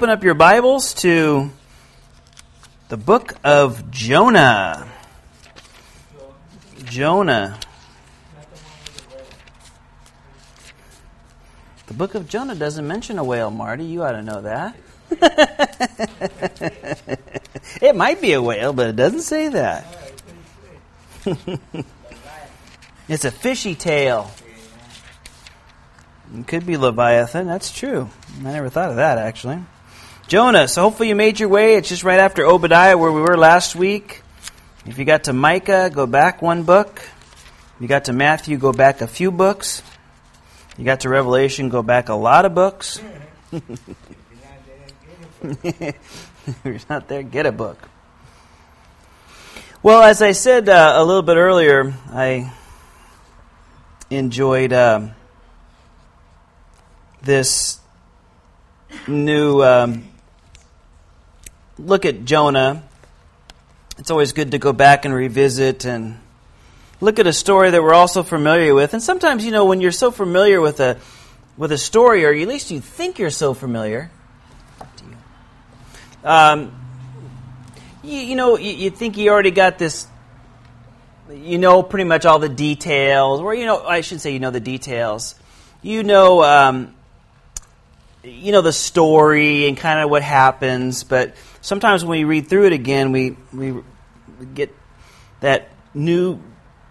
open up your Bibles to the book of Jonah. Jonah. The book of Jonah doesn't mention a whale, Marty. You ought to know that. it might be a whale, but it doesn't say that. it's a fishy tail. It could be Leviathan. That's true. I never thought of that, actually. Jonah. So hopefully you made your way. It's just right after Obadiah, where we were last week. If you got to Micah, go back one book. If you got to Matthew, go back a few books. You got to Revelation, go back a lot of books. if you're not there, get a book. Well, as I said uh, a little bit earlier, I enjoyed uh, this new um, look at Jonah. It's always good to go back and revisit and look at a story that we're also familiar with. And sometimes, you know, when you're so familiar with a with a story, or at least you think you're so familiar, um, you, you, know, you, you, think you already got this. You know pretty much all the details, or you know, I should say, you know the details. You know, um, you know the story and kind of what happens, but sometimes when we read through it again, we we get that new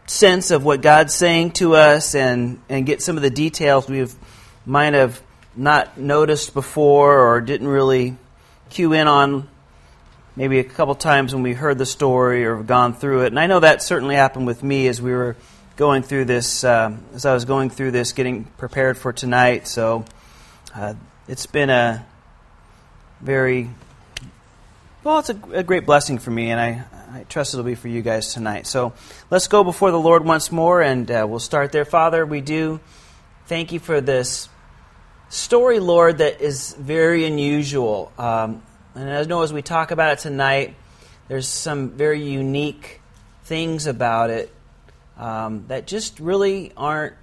sense of what God's saying to us and, and get some of the details we might have not noticed before or didn't really cue in on maybe a couple times when we heard the story or gone through it. And I know that certainly happened with me as we were going through this, uh, as I was going through this, getting prepared for tonight. So uh, it's been a very, well, it's a, a great blessing for me, and I, I trust it'll be for you guys tonight. So let's go before the Lord once more, and uh, we'll start there. Father, we do thank you for this story, Lord, that is very unusual. Um, and I know as we talk about it tonight, there's some very unique things about it um, that just really aren't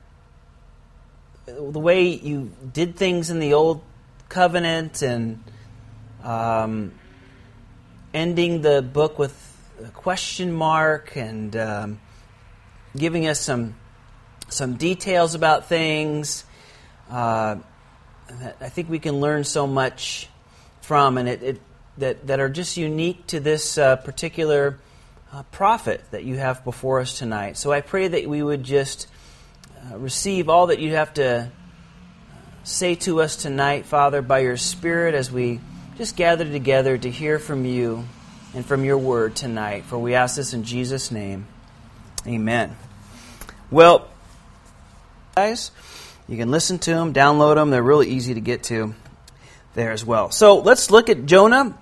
the way you did things in the old covenant and um, ending the book with a question mark and um, giving us some some details about things. Uh, I think we can learn so much from, and it, it that that are just unique to this uh, particular uh, prophet that you have before us tonight. So I pray that we would just uh, receive all that you have to uh, say to us tonight, Father, by your Spirit, as we just gather together to hear from you and from your word tonight. For we ask this in Jesus' name. Amen. Well, guys, you can listen to them, download them. They're really easy to get to there as well. So let's look at Jonah.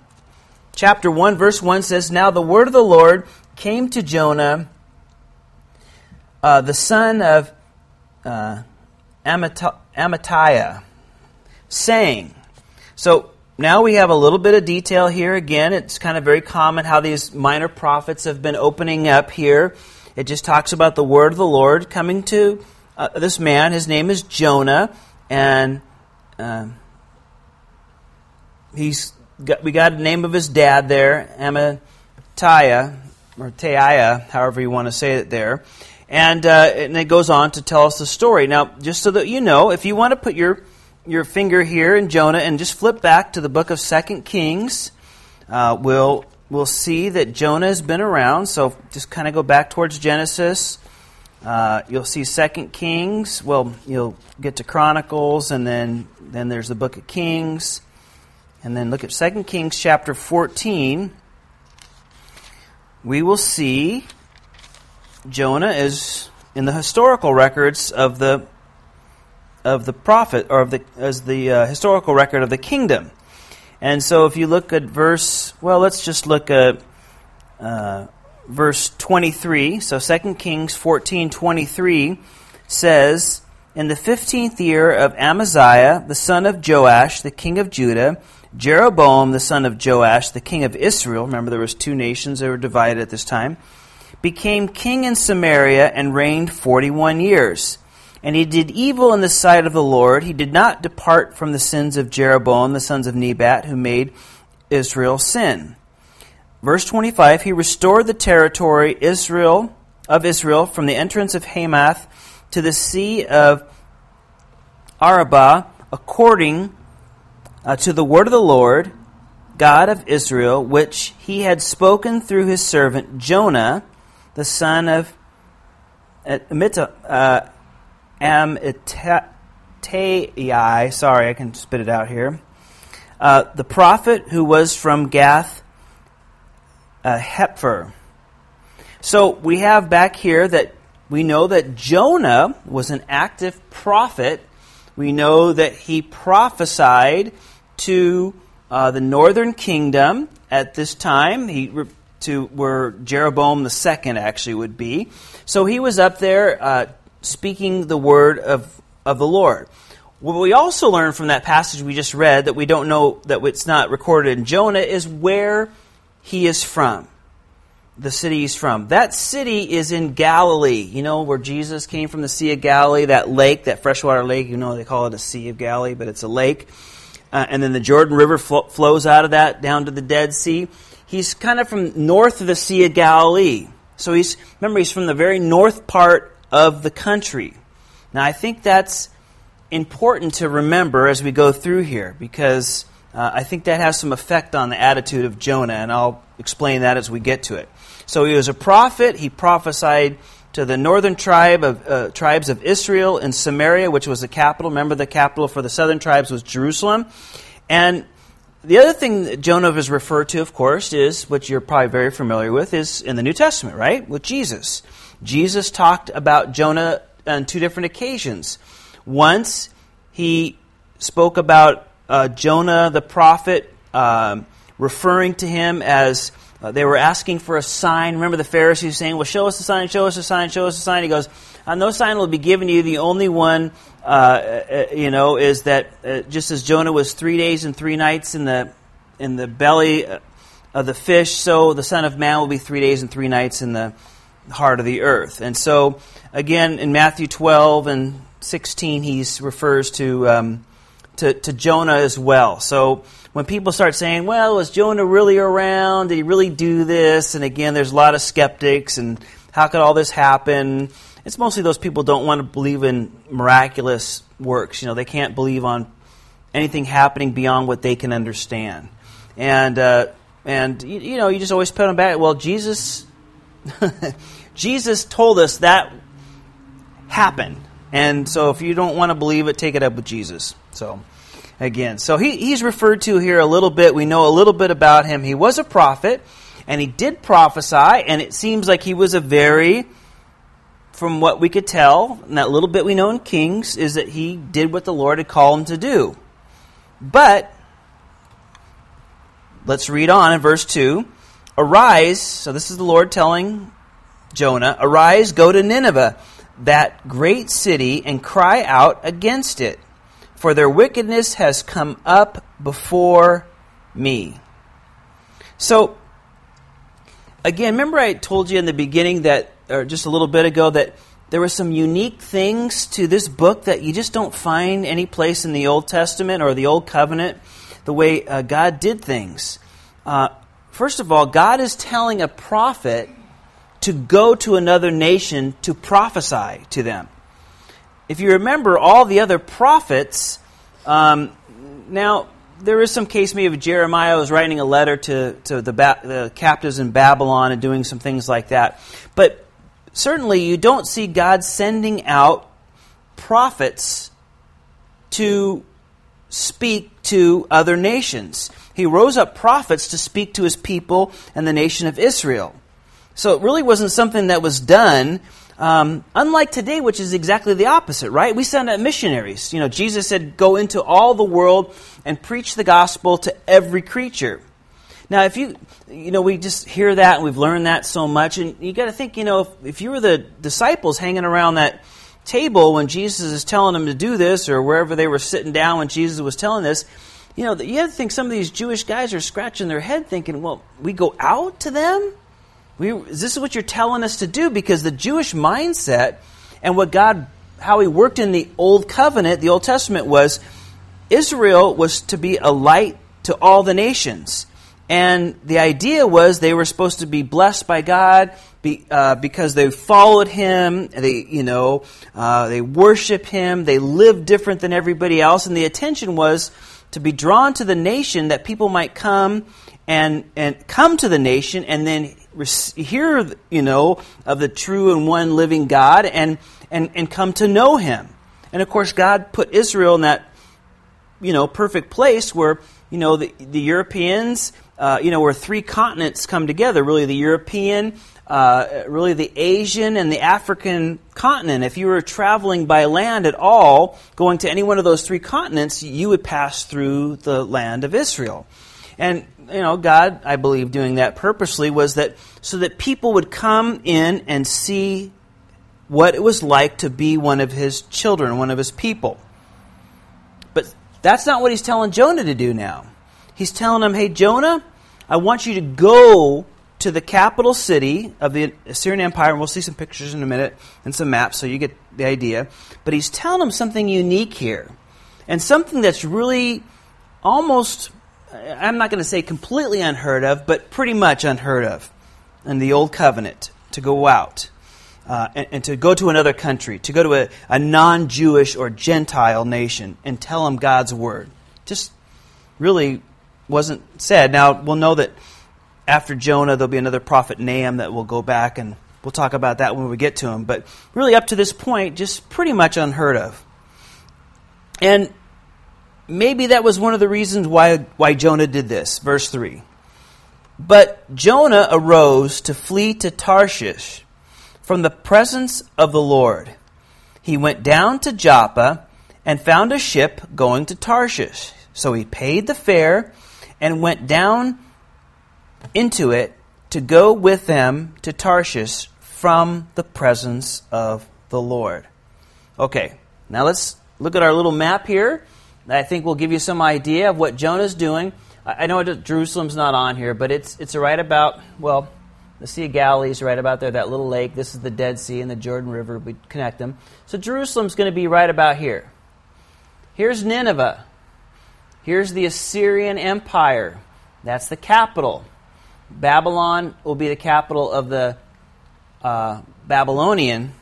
Chapter 1, verse 1 says, Now the word of the Lord came to Jonah, uh, the son of uh, Amittai, saying, So now we have a little bit of detail here. Again, it's kind of very common how these minor prophets have been opening up here. It just talks about the word of the Lord coming to uh, this man. His name is Jonah, and uh, he's got, we got the name of his dad there, Amittai, or Taiah, however you want to say it there. And, uh, and it goes on to tell us the story. Now, just so that you know, if you want to put your your finger here in Jonah and just flip back to the book of Second Kings, uh, we'll, we'll see that Jonah has been around. So just kind of go back towards Genesis. Uh, you'll see Second Kings. Well, you'll get to Chronicles, and then, then there's the book of Kings. And then look at Second Kings chapter 14. We will see Jonah is in the historical records of the of the prophet or of the as the uh, historical record of the kingdom. And so, if you look at verse, well, let's just look at uh, verse 23. So, 2 Kings 14 23 says, In the fifteenth year of Amaziah, the son of Joash, the king of Judah, Jeroboam, the son of Joash, the king of Israel, remember there was two nations that were divided at this time, became king in Samaria and reigned 41 years. And he did evil in the sight of the Lord. He did not depart from the sins of Jeroboam, the sons of Nebat, who made Israel sin. Verse 25, he restored the territory Israel of Israel from the entrance of Hamath to the sea of Arabah, according uh, to the word of the Lord, God of Israel, which he had spoken through his servant Jonah, the son of Amittai, uh, Amittai, sorry, I can spit it out here, uh, the prophet who was from Gath uh, Hepher. So we have back here that we know that Jonah was an active prophet. We know that he prophesied to uh, the northern kingdom at this time. He to where Jeroboam the second actually would be. So he was up there uh, speaking the word of, of the Lord. What we also learn from that passage we just read that we don't know that it's not recorded in Jonah is where he is from. The city he's from. That city is in Galilee. You know, where Jesus came from the Sea of Galilee, that lake, that freshwater lake. You know, they call it a Sea of Galilee, but it's a lake. Uh, and then the Jordan River fl- flows out of that down to the Dead Sea. He's kind of from north of the Sea of Galilee. So he's, remember, he's from the very north part of the country. Now, I think that's important to remember as we go through here because uh, I think that has some effect on the attitude of Jonah, and I'll explain that as we get to it. So he was a prophet. He prophesied to the northern tribe of uh, tribes of Israel in Samaria, which was the capital. Remember, the capital for the southern tribes was Jerusalem. And the other thing that Jonah is referred to, of course, is what you're probably very familiar with, is in the New Testament, right? With Jesus. Jesus talked about Jonah on two different occasions. Once he spoke about uh, Jonah the prophet, um, referring to him as uh, they were asking for a sign. Remember the Pharisees saying, Well, show us a sign, show us a sign, show us a sign. He goes, uh, No sign will be given you. The only one, uh, uh you know, is that uh, just as Jonah was three days and three nights in the, in the belly of the fish, so the Son of Man will be three days and three nights in the heart of the earth. And so, again, in Matthew 12 and 16, he refers to, um, to, to Jonah as well. So when people start saying, well, was Jonah really around? Did he really do this? And again, there's a lot of skeptics, and how could all this happen? It's mostly those people don't want to believe in miraculous works. You know, they can't believe on anything happening beyond what they can understand. And, uh, and you, you know, you just always put them back. Well, Jesus Jesus told us that happened. And so if you don't want to believe it, take it up with Jesus. So, again, so he, he's referred to here a little bit. We know a little bit about him. He was a prophet, and he did prophesy, and it seems like he was a very, from what we could tell, and that little bit we know in Kings, is that he did what the Lord had called him to do. But, let's read on in verse 2. Arise, so this is the Lord telling Jonah, Arise, go to Nineveh, that great city, and cry out against it, for their wickedness has come up before me. So, again, remember I told you in the beginning that, or just a little bit ago, that there were some unique things to this book that you just don't find any place in the Old Testament or the Old Covenant, the way uh, God did things. Uh, First of all, God is telling a prophet to go to another nation to prophesy to them. If you remember all the other prophets, um, now there is some case maybe of Jeremiah was writing a letter to, to the, ba- the captives in Babylon and doing some things like that. But certainly you don't see God sending out prophets to speak to other nations he rose up prophets to speak to his people and the nation of Israel. So it really wasn't something that was done, um, unlike today, which is exactly the opposite, right? We send out missionaries. You know, Jesus said, go into all the world and preach the gospel to every creature. Now, if you, you know, we just hear that and we've learned that so much, and you got to think, you know, if, if you were the disciples hanging around that table when Jesus is telling them to do this, or wherever they were sitting down when Jesus was telling this, you know, you have to think some of these Jewish guys are scratching their head thinking, well, we go out to them? We, is this what you're telling us to do? Because the Jewish mindset and what God how he worked in the Old Covenant, the Old Testament, was Israel was to be a light to all the nations. And the idea was they were supposed to be blessed by God be, uh, because they followed Him. They, you know, uh, they worship Him. They live different than everybody else. And the attention was to be drawn to the nation that people might come and and come to the nation and then hear, you know, of the true and one living God and and and come to know Him. And of course, God put Israel in that, you know, perfect place where you know the the Europeans uh, you know, where three continents come together really the European, uh, really the Asian, and the African continent. If you were traveling by land at all, going to any one of those three continents, you would pass through the land of Israel. And, you know, God, I believe, doing that purposely was that so that people would come in and see what it was like to be one of his children, one of his people. But that's not what he's telling Jonah to do now he's telling him, hey, Jonah, I want you to go to the capital city of the Assyrian Empire, and we'll see some pictures in a minute and some maps so you get the idea. But he's telling them something unique here, and something that's really almost, I'm not going to say completely unheard of, but pretty much unheard of in the Old Covenant to go out. Uh, and, and, to go to another country, to go to a, a non Jewish or Gentile nation and tell them God's word. Just really wasn't said. Now, we'll know that after Jonah, there'll be another prophet, Nahum, that will go back, and we'll talk about that when we get to him. But really, up to this point, just pretty much unheard of. And maybe that was one of the reasons why, why Jonah did this. Verse 3. But Jonah arose to flee to Tarshish from the presence of the Lord. He went down to Joppa and found a ship going to Tarshish. So he paid the fare and went down into it to go with them to Tarshish from the presence of the Lord. Okay, now let's look at our little map here. I think will give you some idea of what Jonah's doing. I know Jerusalem's not on here, but it's it's right about well, the Sea of Galilee is right about there. That little lake. This is the Dead Sea and the Jordan River. We connect them. So Jerusalem's going to be right about here. Here's Nineveh. Here's the Assyrian Empire. That's the capital. Babylon will be the capital of the uh, Babylonian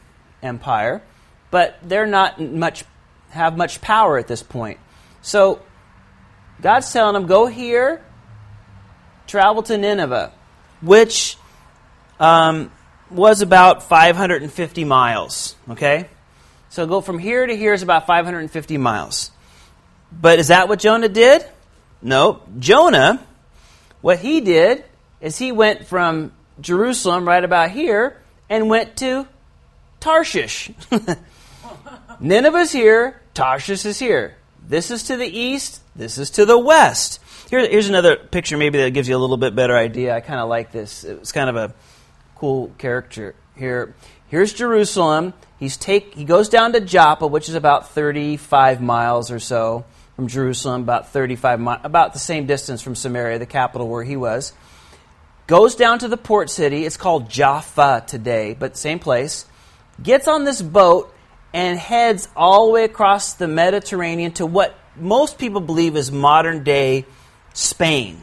Empire, but they're not much have much power at this point. So God's telling them, go here, travel to Nineveh, which um, was about 550 miles. Okay? So go from here to here is about 550 miles. But is that what Jonah did? No. Jonah, what he did is he went from Jerusalem right about here and went to Tarshish. Nineveh's here, Tarshish is here. This is to the east, this is to the west. Here, here's another picture, maybe that gives you a little bit better idea. I kind of like this. It's kind of a cool character here. Here's Jerusalem. He's take, he goes down to Joppa, which is about 35 miles or so from Jerusalem, about 35 miles, about the same distance from Samaria, the capital where he was. Goes down to the port city. It's called Jaffa today, but same place. Gets on this boat and heads all the way across the Mediterranean to what most people believe is modern day Spain.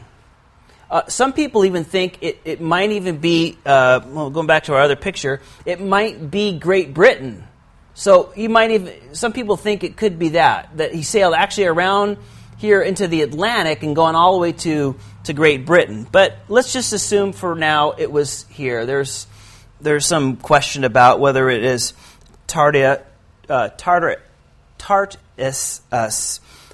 Uh, some people even think it, it might even be, uh, well, going back to our other picture, it might be Great Britain so you might even, some people think it could be that, that he sailed actually around here into the Atlantic and going all the way to, to Great Britain. But let's just assume for now it was here. There's, there's some question about whether it is Tardia, uh, Tartus,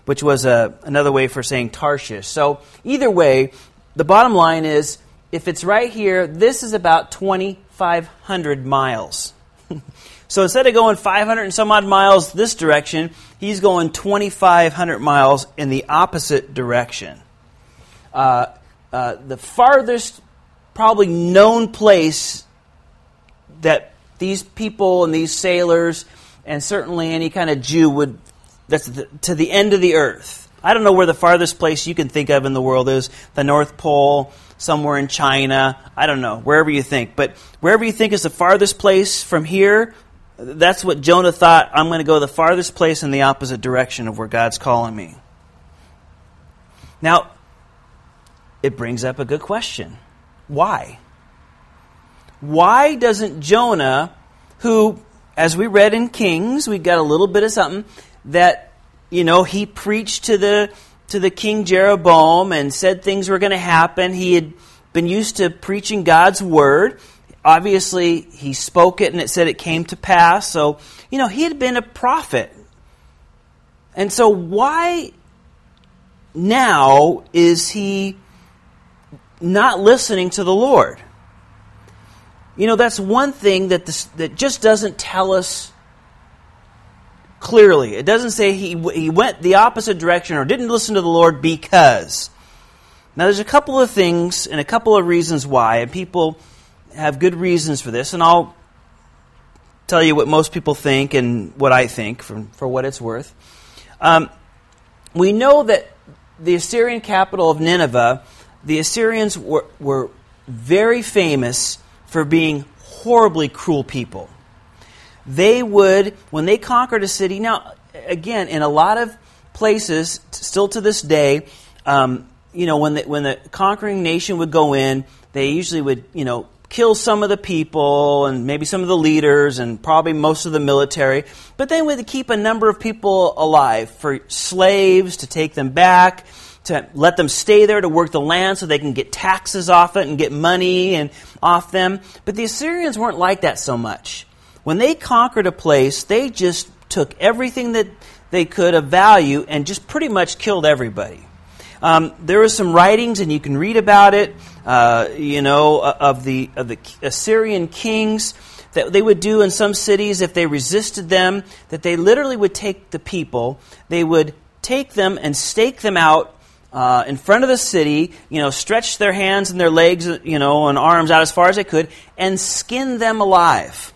which was uh, another way for saying Tarshish. So either way, the bottom line is if it's right here, this is about 2,500 miles. So instead of going 500 and some odd miles this direction, he's going 2,500 miles in the opposite direction. Uh, uh, the farthest, probably known place that these people and these sailors, and certainly any kind of Jew would, that's the, to the end of the earth. I don't know where the farthest place you can think of in the world is the North Pole, somewhere in China. I don't know, wherever you think. But wherever you think is the farthest place from here that's what Jonah thought. I'm going to go the farthest place in the opposite direction of where God's calling me. Now, it brings up a good question. Why? Why doesn't Jonah, who, as we read in Kings, we got a little bit of something, that, you know, he preached to the, to the King Jeroboam and said things were going to happen. He had been used to preaching God's word. Obviously, he spoke it and it said it came to pass. So, you know, he had been a prophet. And so, why now is he not listening to the Lord? You know, that's one thing that, this, that just doesn't tell us clearly. It doesn't say he, he went the opposite direction or didn't listen to the Lord because. Now, there's a couple of things and a couple of reasons why, and people have good reasons for this, and I'll tell you what most people think and what I think for, for what it's worth. Um, we know that the Assyrian capital of Nineveh, the Assyrians were, were very famous for being horribly cruel people. They would, when they conquered a city, now, again, in a lot of places, still to this day, um, you know, when the, when the conquering nation would go in, they usually would, you know, kill some of the people and maybe some of the leaders and probably most of the military, but they would keep a number of people alive for slaves to take them back, to let them stay there to work the land so they can get taxes off it and get money and off them. But the Assyrians weren't like that so much. When they conquered a place, they just took everything that they could of value and just pretty much killed everybody. Um, there are some writings, and you can read about it. Uh, you know, of the of the Assyrian kings that they would do in some cities if they resisted them. That they literally would take the people, they would take them and stake them out uh, in front of the city, you know, stretch their hands and their legs, you know, and arms out as far as they could, and skin them alive.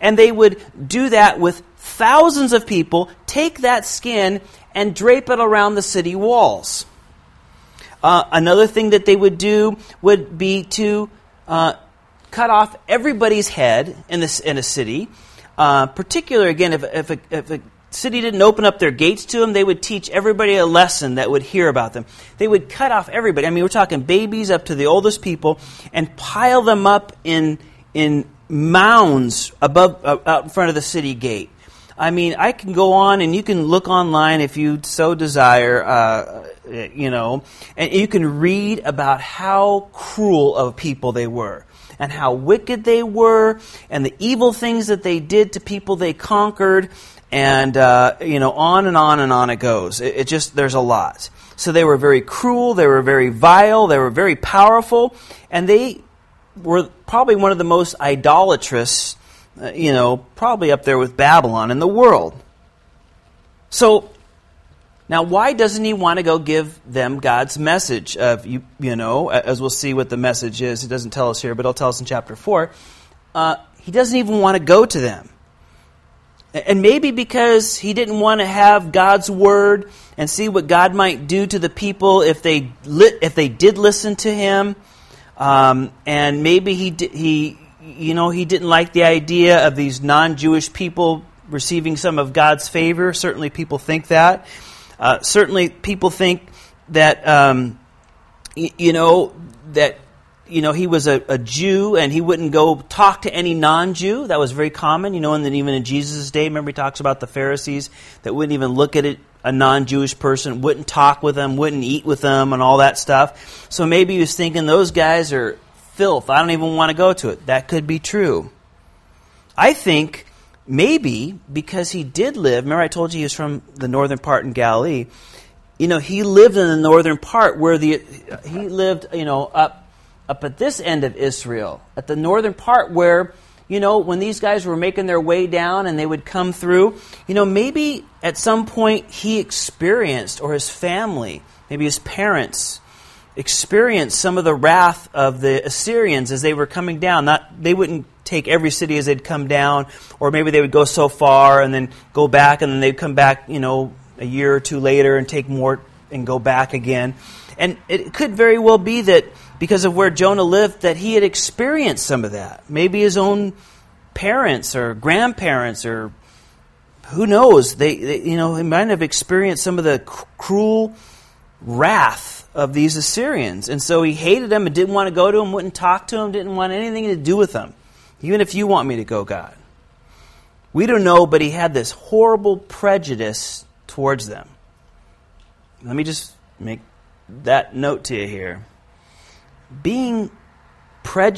And they would do that with thousands of people, take that skin and drape it around the city walls. Uh, another thing that they would do would be to uh, cut off everybody's head in, this, in a city. Uh, particular, again, if, if, a, if a city didn't open up their gates to them, they would teach everybody a lesson that would hear about them. They would cut off everybody. I mean, we're talking babies up to the oldest people and pile them up in, in mounds above, uh, out in front of the city gate. I mean, I can go on and you can look online if you so desire, uh, you know, and you can read about how cruel of people they were and how wicked they were and the evil things that they did to people they conquered and, uh, you know, on and on and on it goes. It, it just, there's a lot. So they were very cruel, they were very vile, they were very powerful, and they were probably one of the most idolatrous uh, you know, probably up there with Babylon in the world. So, now why doesn't he want to go give them God's message of, you, you know, as we'll see what the message is. He doesn't tell us here, but he'll tell us in chapter 4. Uh, he doesn't even want to go to them. And maybe because he didn't want to have God's word and see what God might do to the people if they li- if they did listen to him, um, and maybe he he you know, he didn't like the idea of these non Jewish people receiving some of God's favor. Certainly, people think that. Uh, certainly, people think that, um, y- you know, that you know, he was a, a, Jew and he wouldn't go talk to any non Jew. That was very common, you know, and then even in Jesus' day, remember he talks about the Pharisees that wouldn't even look at it, a non Jewish person, wouldn't talk with them, wouldn't eat with them, and all that stuff. So maybe he was thinking those guys are filth. I don't even want to go to it. That could be true. I think maybe because he did live, remember I told you he was from the northern part in Galilee. You know, he lived in the northern part where the he lived, you know, up up at this end of Israel, at the northern part where, you know, when these guys were making their way down and they would come through, you know, maybe at some point he experienced or his family, maybe his parents experienced some of the wrath of the Assyrians as they were coming down. Not they wouldn't take every city as they'd come down, or maybe they would go so far and then go back, and then they'd come back, you know, a year or two later and take more and go back again. And it could very well be that because of where Jonah lived, that he had experienced some of that. Maybe his own parents or grandparents or who knows? They, they, you know, he might have experienced some of the cruel wrath of these Assyrians. And so he hated them and didn't want to go to them, wouldn't talk to them, didn't want anything to do with them. Even if you want me to go, God. We don't know, but he had this horrible prejudice towards them. Let me just make that note to you here. Being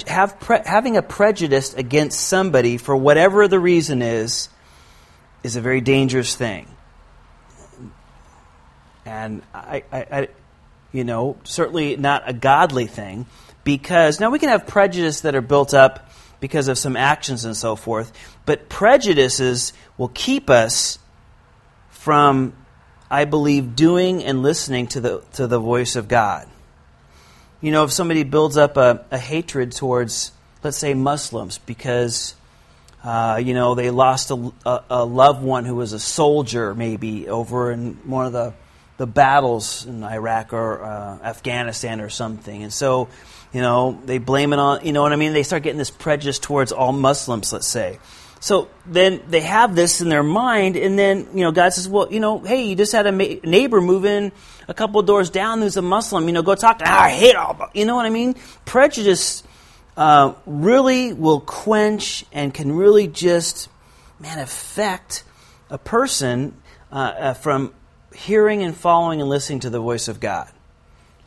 have pre- having a prejudice against somebody for whatever the reason is is a very dangerous thing. And I, I, I, you know, certainly not a godly thing because now we can have prejudice that are built up because of some actions and so forth, but prejudices will keep us from, I believe, doing and listening to the, to the voice of God. You know, if somebody builds up a, a hatred towards, let's say, Muslims because, uh, you know, they lost a, a, a, loved one who was a soldier, maybe, over in one of the, the battles in Iraq or uh, Afghanistan or something. And so, you know, they blame it on, you know what I mean? They start getting this prejudice towards all Muslims, let's say. So then they have this in their mind, and then, you know, God says, well, you know, hey, you just had a ma- neighbor move in a couple doors down who's a Muslim, you know, go talk to, ah, I hate all, you know what I mean? Prejudice uh, really will quench and can really just, man, affect a person uh, uh, from hearing and following and listening to the voice of God.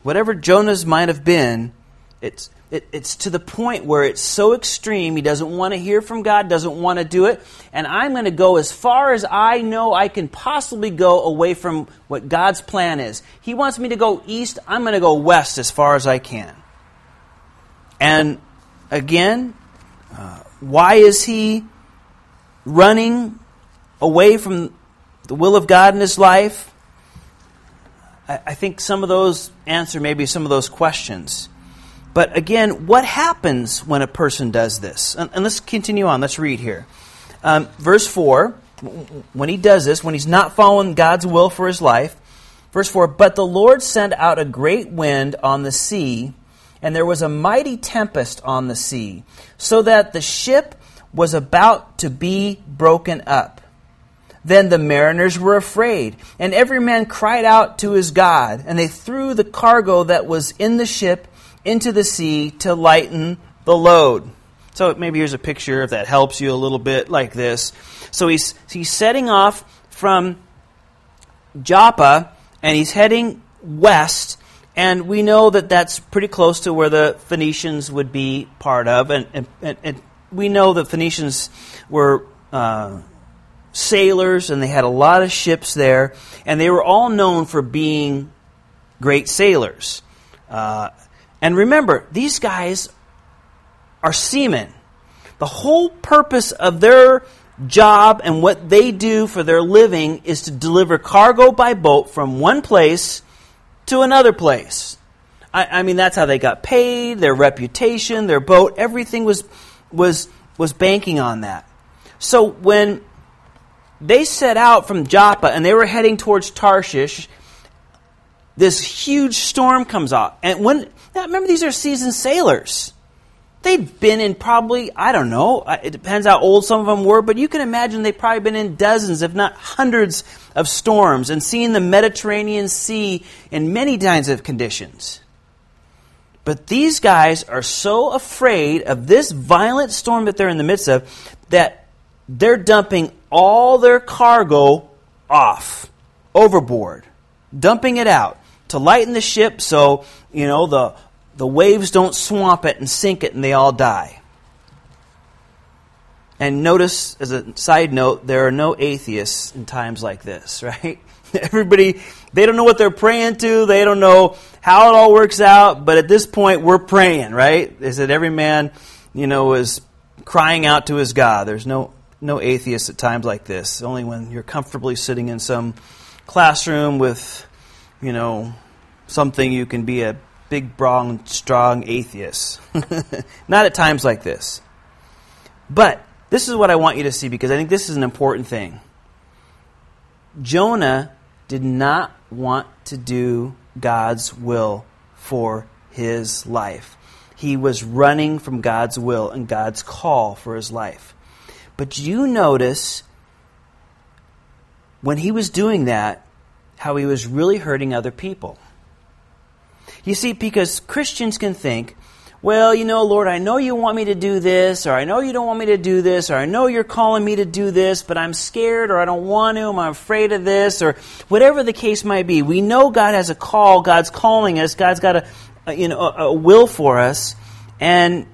Whatever Jonah's might have been, it's it, it's to the point where it's so extreme, he doesn't want to hear from God, doesn't want to do it, and I'm going to go as far as I know I can possibly go away from what God's plan is. He wants me to go east, I'm going to go west as far as I can. And again, uh, why is he running away from the will of God in his life? I, I think some of those answer maybe some of those questions. But again, what happens when a person does this? And, and let's continue on. Let's read here. Um, verse 4, when he does this, when he's not following God's will for his life, verse 4 But the Lord sent out a great wind on the sea, and there was a mighty tempest on the sea, so that the ship was about to be broken up. Then the mariners were afraid, and every man cried out to his God, and they threw the cargo that was in the ship into the sea to lighten the load. So maybe here's a picture if that helps you a little bit like this. So he's, he's setting off from Joppa and he's heading west. And we know that that's pretty close to where the Phoenicians would be part of. And, and, and, we know that Phoenicians were uh, sailors and they had a lot of ships there. And they were all known for being great sailors. Uh, and remember, these guys are seamen. The whole purpose of their job and what they do for their living is to deliver cargo by boat from one place to another place. I, I, mean, that's how they got paid, their reputation, their boat, everything was, was, was banking on that. So when they set out from Joppa and they were heading towards Tarshish, this huge storm comes out. And when now, remember, these are seasoned sailors. They've been in probably, I don't know, uh, it depends how old some of them were, but you can imagine they've probably been in dozens, if not hundreds, of storms and seen the Mediterranean Sea in many kinds of conditions. But these guys are so afraid of this violent storm that they're in the midst of that they're dumping all their cargo off, overboard, dumping it out to lighten the ship so, you know, the, the waves don't swamp it and sink it and they all die. And notice, as a side note, there are no atheists in times like this, right? Everybody, they don't know what they're praying to. They don't know how it all works out. But at this point, we're praying, right? They said every man, you know, is crying out to his God. There's no, no atheists at times like this. Only when you're comfortably sitting in some classroom with you know, something you can be a big, brown, strong atheist. Not at times like this. But this is what I want you to see because I think this is an important thing. Jonah did not want to do God's will for his life. He was running from God's will and God's call for his life. But you notice when he was doing that, how he was really hurting other people. You see, because Christians can think, well, you know, Lord, I know you want me to do this, or I know you don't want me to do this, or I know you're calling me to do this, but I'm scared, or I don't want to, or I'm afraid of this, or whatever the case might be. We know God has a call, God's calling us, God's got a, a you know, a, a will for us, and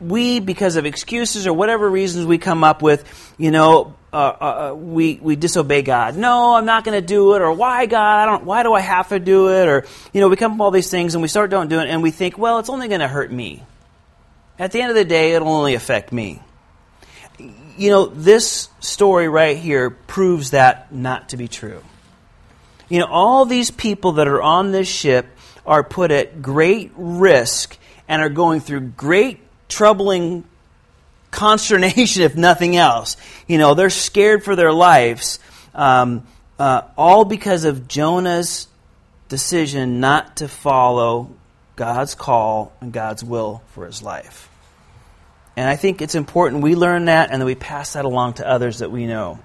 we, because of excuses or whatever reasons we come up with, you know, uh, uh, uh we we disobey God. No, I'm not going to do it. Or why God? I don't. Why do I have to do it? Or you know, we come up with all these things and we start don't do it, and we think, well, it's only going to hurt me. At the end of the day, it'll only affect me. You know, this story right here proves that not to be true. You know, all these people that are on this ship are put at great risk and are going through great troubling consternation, if nothing else. You know, they're scared for their lives, um, uh, all because of Jonah's decision not to follow God's call and God's will for his life. And I think it's important we learn that and that we pass that along to others that we know,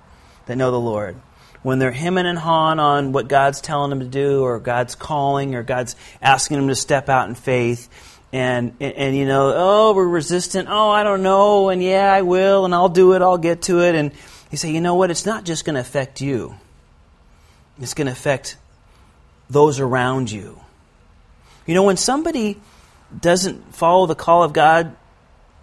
that know the Lord. When they're hemming and hawing on what God's telling them to do, or God's calling, or God's asking them to step out in faith, and, and, and you know, oh, we're resistant. Oh, I don't know, and yeah, I will, and I'll do it. I'll get to it. And you say, you know what? It's not just going to affect you. It's going to affect those around you. You know, when somebody doesn't follow the call of God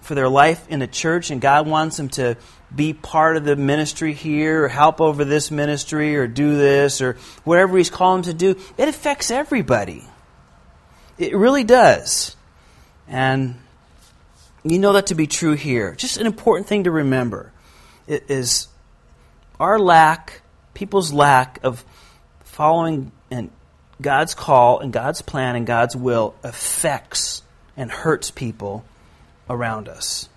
for their life in a church, and God wants them to be part of the ministry here, or help over this ministry, or do this, or whatever He's calling them to do, it affects everybody. It really does. And you know that to be true here. Just an important thing to remember is our lack, people's lack of following and God's call and God's plan and God's will affects and hurts people around us.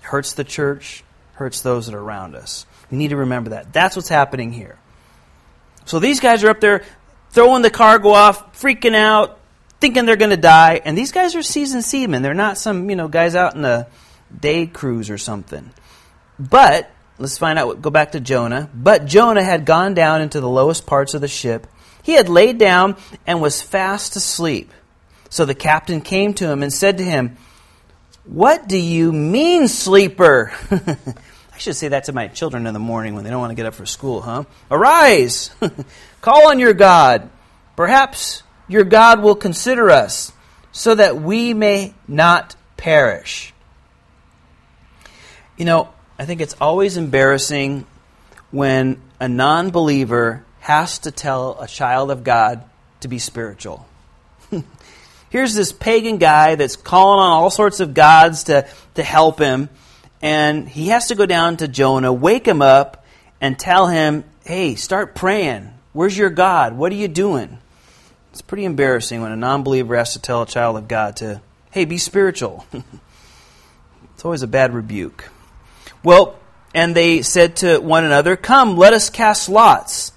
Hurts the church, hurts those that are around us. We need to remember that. That's what's happening here. So these guys are up there throwing the cargo off, freaking out, thinking they're going to die. And these guys are seasoned seamen. They're not some, you know, guys out in a day cruise or something. But, let's find out, go back to Jonah. But Jonah had gone down into the lowest parts of the ship. He had laid down and was fast asleep. So the captain came to him and said to him, What do you mean, sleeper? I should say that to my children in the morning when they don't want to get up for school, huh? Arise! Call on your God. Perhaps your God will consider us, so that we may not perish. You know, I think it's always embarrassing when a non believer has to tell a child of God to be spiritual. Here's this pagan guy that's calling on all sorts of gods to, to help him, and he has to go down to Jonah, wake him up, and tell him, hey, start praying. Where's your God? What are you doing? It's pretty embarrassing when a non believer has to tell a child of God to, hey, be spiritual. it's always a bad rebuke. Well, and they said to one another, Come, let us cast lots,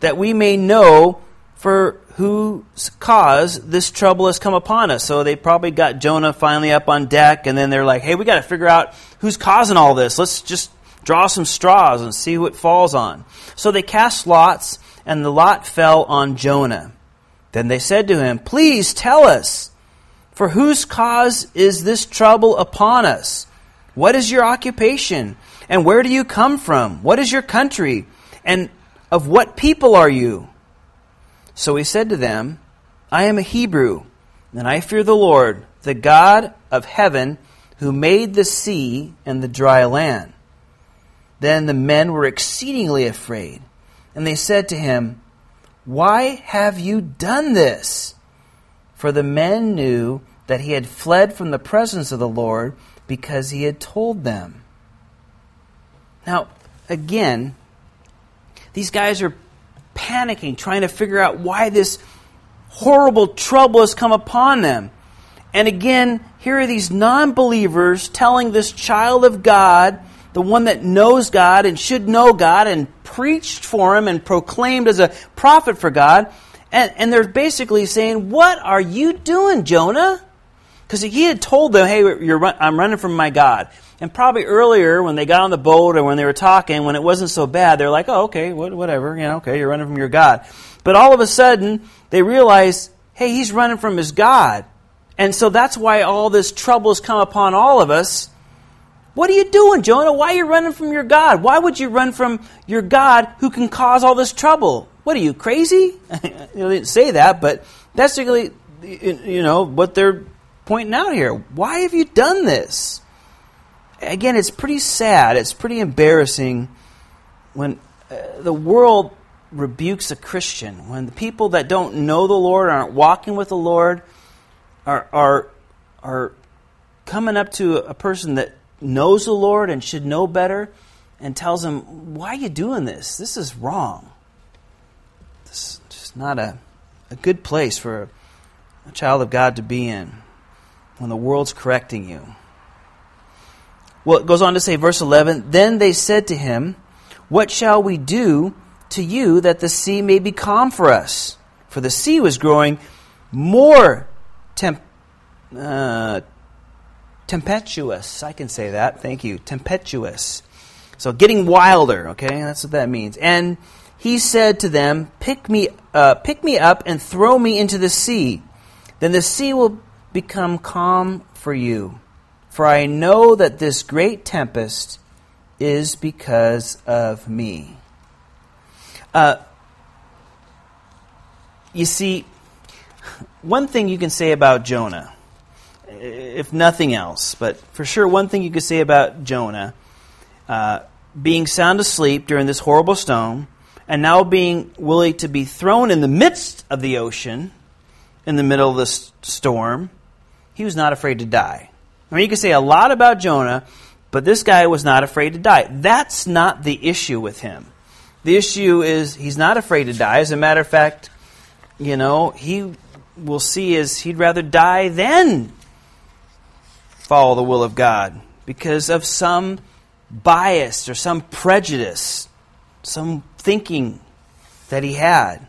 that we may know for whose cause this trouble has come upon us. So they probably got Jonah finally up on deck, and then they're like, Hey, we got to figure out who's causing all this. Let's just draw some straws and see who it falls on. So they cast lots, and the lot fell on Jonah. Then they said to him, Please tell us, for whose cause is this trouble upon us? What is your occupation? And where do you come from? What is your country? And of what people are you? So he said to them, I am a Hebrew, and I fear the Lord, the God of heaven, who made the sea and the dry land. Then the men were exceedingly afraid, and they said to him, why have you done this? For the men knew that he had fled from the presence of the Lord because he had told them. Now, again, these guys are panicking, trying to figure out why this horrible trouble has come upon them. And again, here are these non believers telling this child of God the one that knows God and should know God and preached for him and proclaimed as a prophet for God. And, and they're basically saying, What are you doing, Jonah? Because he had told them, hey, run, I'm running from my God. And probably earlier, when they got on the boat or when they were talking, when it wasn't so bad, they're like, oh, okay, whatever, you know, okay, you're running from your God. But all of a sudden, they realize, hey, he's running from his God. And so that's why all this trouble has come upon all of us. What are you doing, Jonah? Why are you running from your God? Why would you run from your God who can cause all this trouble? What are you, crazy? they didn't say that, but that's really, you know, what they're pointing out here. Why have you done this? Again, it's pretty sad. It's pretty embarrassing when uh, the world rebukes a Christian, when the people that don't know the Lord, aren't walking with the Lord, are, are, are coming up to a person that knows the Lord and should know better and tells them, Why are you doing this? This is wrong. This is just not a, a good place for a child of God to be in when the world's correcting you. Well, it goes on to say, verse 11 Then they said to him, What shall we do to you that the sea may be calm for us? For the sea was growing more temp- uh, tempestuous. I can say that. Thank you. Tempestuous. So getting wilder, okay? That's what that means. And he said to them, Pick me, uh, pick me up and throw me into the sea. Then the sea will become calm for you. For I know that this great tempest is because of me. Uh, you see, one thing you can say about Jonah, if nothing else, but for sure, one thing you could say about Jonah uh, being sound asleep during this horrible storm, and now being willing to be thrown in the midst of the ocean, in the middle of the storm, he was not afraid to die. I mean, you can say a lot about Jonah, but this guy was not afraid to die. That's not the issue with him. The issue is he's not afraid to die. As a matter of fact, you know, he will see is he'd rather die than follow the will of God because of some bias or some prejudice, some thinking that he had.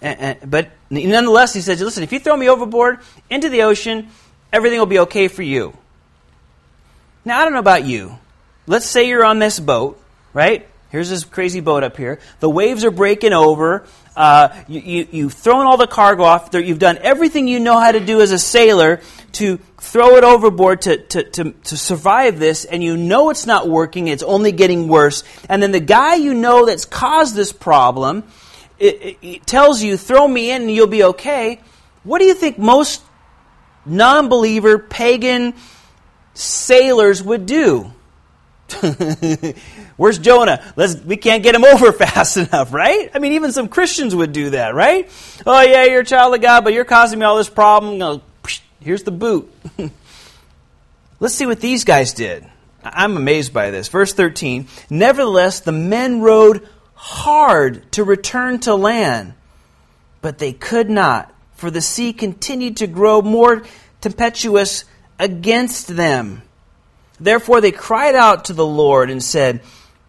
And, and, but nonetheless, he says, listen, if you throw me overboard into the ocean, everything will be okay for you. Now, I don't know about you. Let's say you're on this boat, right? Here's this crazy boat up here. The waves are breaking over. Uh, you, you, have thrown all the cargo off. You've done everything you know how to do as a sailor to throw it overboard to, to, to, to survive this, and you know it's not working. It's only getting worse. And then the guy you know that's caused this problem it, it tells you, throw me in and you'll be okay, what do you think most non believer, pagan sailors would do? Where's Jonah? Let's, we can't get him over fast enough, right? I mean, even some Christians would do that, right? Oh, yeah, you're a child of God, but you're causing me all this problem. Here's the boot. Let's see what these guys did. I'm amazed by this. Verse 13 Nevertheless, the men rowed hard to return to land, but they could not, for the sea continued to grow more tempestuous against them. Therefore they cried out to the Lord and said,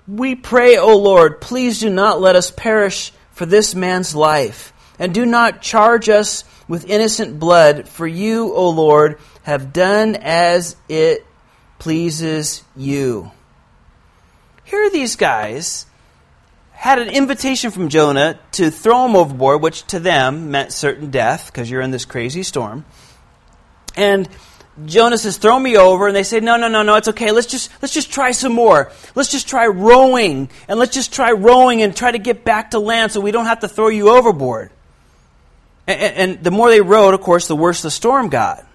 We pray, O Lord, please do not let us perish for this man's life, and do not charge us with innocent blood, for you, O Lord, have done as it pleases you. Here are these guys had an invitation from Jonah to throw him overboard, which to them meant certain death because you're in this crazy storm. And Jonah says, "Throw me over," and they say, "No, no, no, no. It's okay. Let's just let's just try some more. Let's just try rowing, and let's just try rowing and try to get back to land, so we don't have to throw you overboard." And, and the more they rowed, of course, the worse the storm got.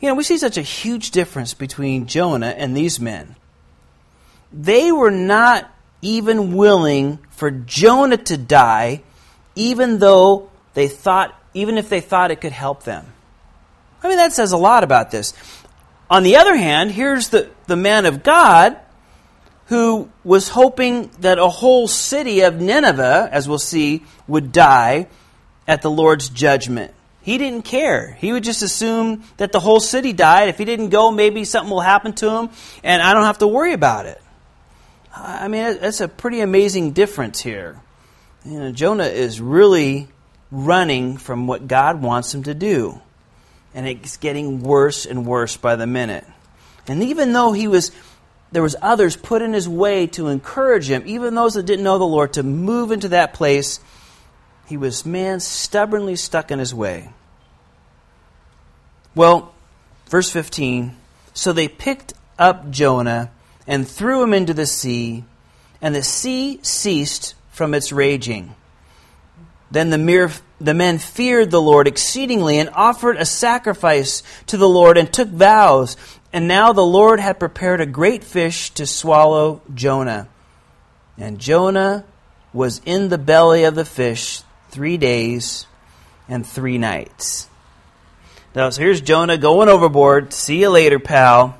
You know, we see such a huge difference between Jonah and these men. They were not even willing for Jonah to die, even though they thought, even if they thought it could help them. I mean, that says a lot about this. On the other hand, here's the, the man of God who was hoping that a whole city of Nineveh, as we'll see, would die at the Lord's judgment. He didn't care. He would just assume that the whole city died. If he didn't go, maybe something will happen to him, and I don't have to worry about it. I mean, that's a pretty amazing difference here. You know, Jonah is really running from what God wants him to do. And it's getting worse and worse by the minute. And even though he was there was others put in his way to encourage him, even those that didn't know the Lord, to move into that place, he was man stubbornly stuck in his way. Well, verse 15, so they picked up Jonah and threw him into the sea, and the sea ceased from its raging. Then the, mere, the men feared the Lord exceedingly and offered a sacrifice to the Lord and took vows. And now the Lord had prepared a great fish to swallow Jonah. And Jonah was in the belly of the fish three days and three nights. Now, so here's Jonah going overboard. See you later, pal.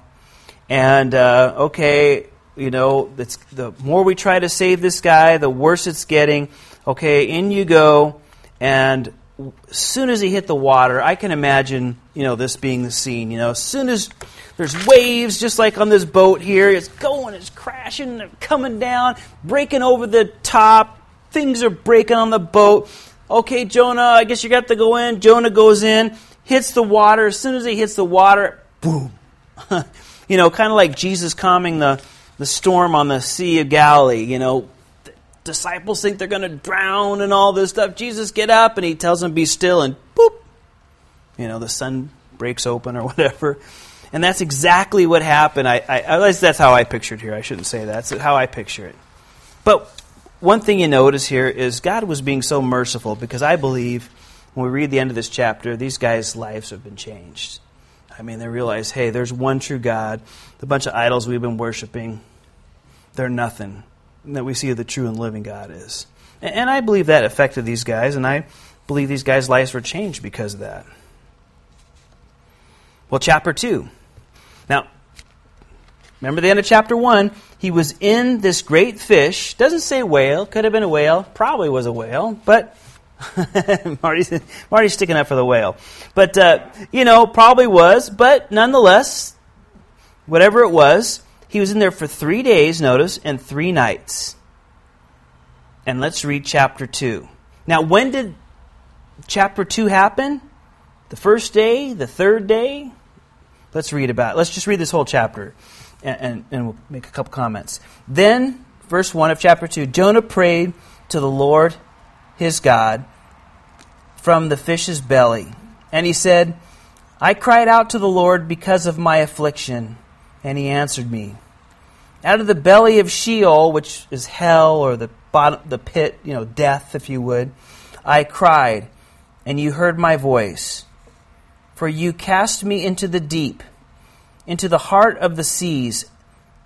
And, uh, okay, you know, the more we try to save this guy, the worse it's getting. Okay, in you go. And as soon as he hit the water, I can imagine, you know, this being the scene. You know, as soon as there's waves, just like on this boat here, it's going, it's crashing, they're coming down, breaking over the top. Things are breaking on the boat. Okay, Jonah, I guess you got to go in. Jonah goes in, hits the water. As soon as he hits the water, boom. you know, kind of like Jesus calming the, the storm on the Sea of Galilee. You know, disciples think they're going to drown and all this stuff. Jesus, get up, and he tells them, be still, and boop, you know, the sun breaks open or whatever. And that's exactly what happened. I, I, least that's how I pictured here. I shouldn't say that. That's how I picture it. But one thing you notice here is God was being so merciful because I believe when we read the end of this chapter, these guys' lives have been changed. I mean, they realize, hey, there's one true God. The bunch of idols we've been worshiping, they're nothing that we see of the true and living God is. And I believe that affected these guys, and I believe these guys' lives were changed because of that. Well, chapter 2. Now, remember the end of chapter 1? He was in this great fish. Doesn't say whale. Could have been a whale. Probably was a whale. But Marty's, Marty's sticking up for the whale. But, uh, you know, probably was. But nonetheless, whatever it was, he was in there for three days, notice, and three nights. And let's read chapter 2. Now, when did chapter 2 happen? The first day? The third day? Let's read about it. Let's just read this whole chapter and, and, and we'll make a couple comments. Then, verse 1 of chapter 2 Jonah prayed to the Lord his God from the fish's belly. And he said, I cried out to the Lord because of my affliction and he answered me. Out of the belly of Sheol, which is hell or the bottom, the pit, you know, death, if you would, I cried, and you heard my voice. For you cast me into the deep, into the heart of the seas,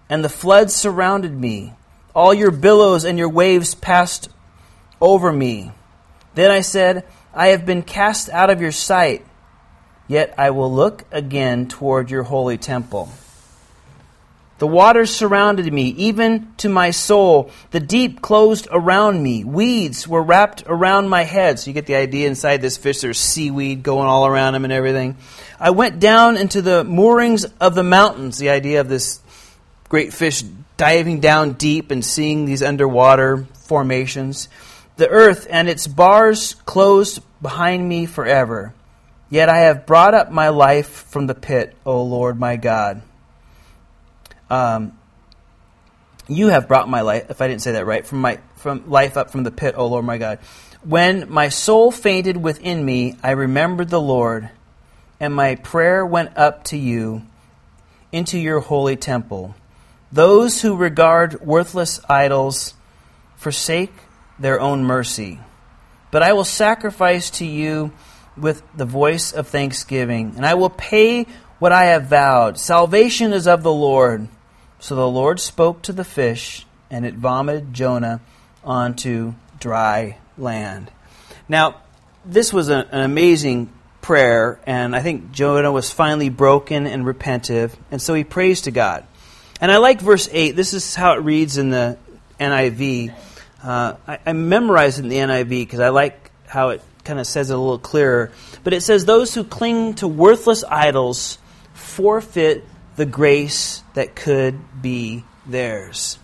and the floods surrounded me. All your billows and your waves passed over me. Then I said, I have been cast out of your sight, yet I will look again toward your holy temple. The waters surrounded me, even to my soul. The deep closed around me. Weeds were wrapped around my head. So you get the idea inside this fish, there's seaweed going all around him and everything. I went down into the moorings of the mountains. The idea of this great fish diving down deep and seeing these underwater formations. The earth and its bars closed behind me forever. Yet I have brought up my life from the pit, O Lord my God. Um, you have brought my life, if I didn't say that right, from my from life up from the pit, O Lord my God. When my soul fainted within me, I remembered the Lord, and my prayer went up to you into your holy temple. Those who regard worthless idols forsake their own mercy. But I will sacrifice to you with the voice of thanksgiving, and I will pay what I have vowed. Salvation is of the Lord. So the Lord spoke to the fish, and it vomited Jonah onto dry land. Now, this was an amazing prayer, and I think Jonah was finally broken and repentive, and so he prays to God. And I like verse 8. This is how it reads in the NIV. Uh, I, I memorized it in the NIV because I like how it kind of says it a little clearer. But it says, Those who cling to worthless idols forfeit the grace that could be theirs.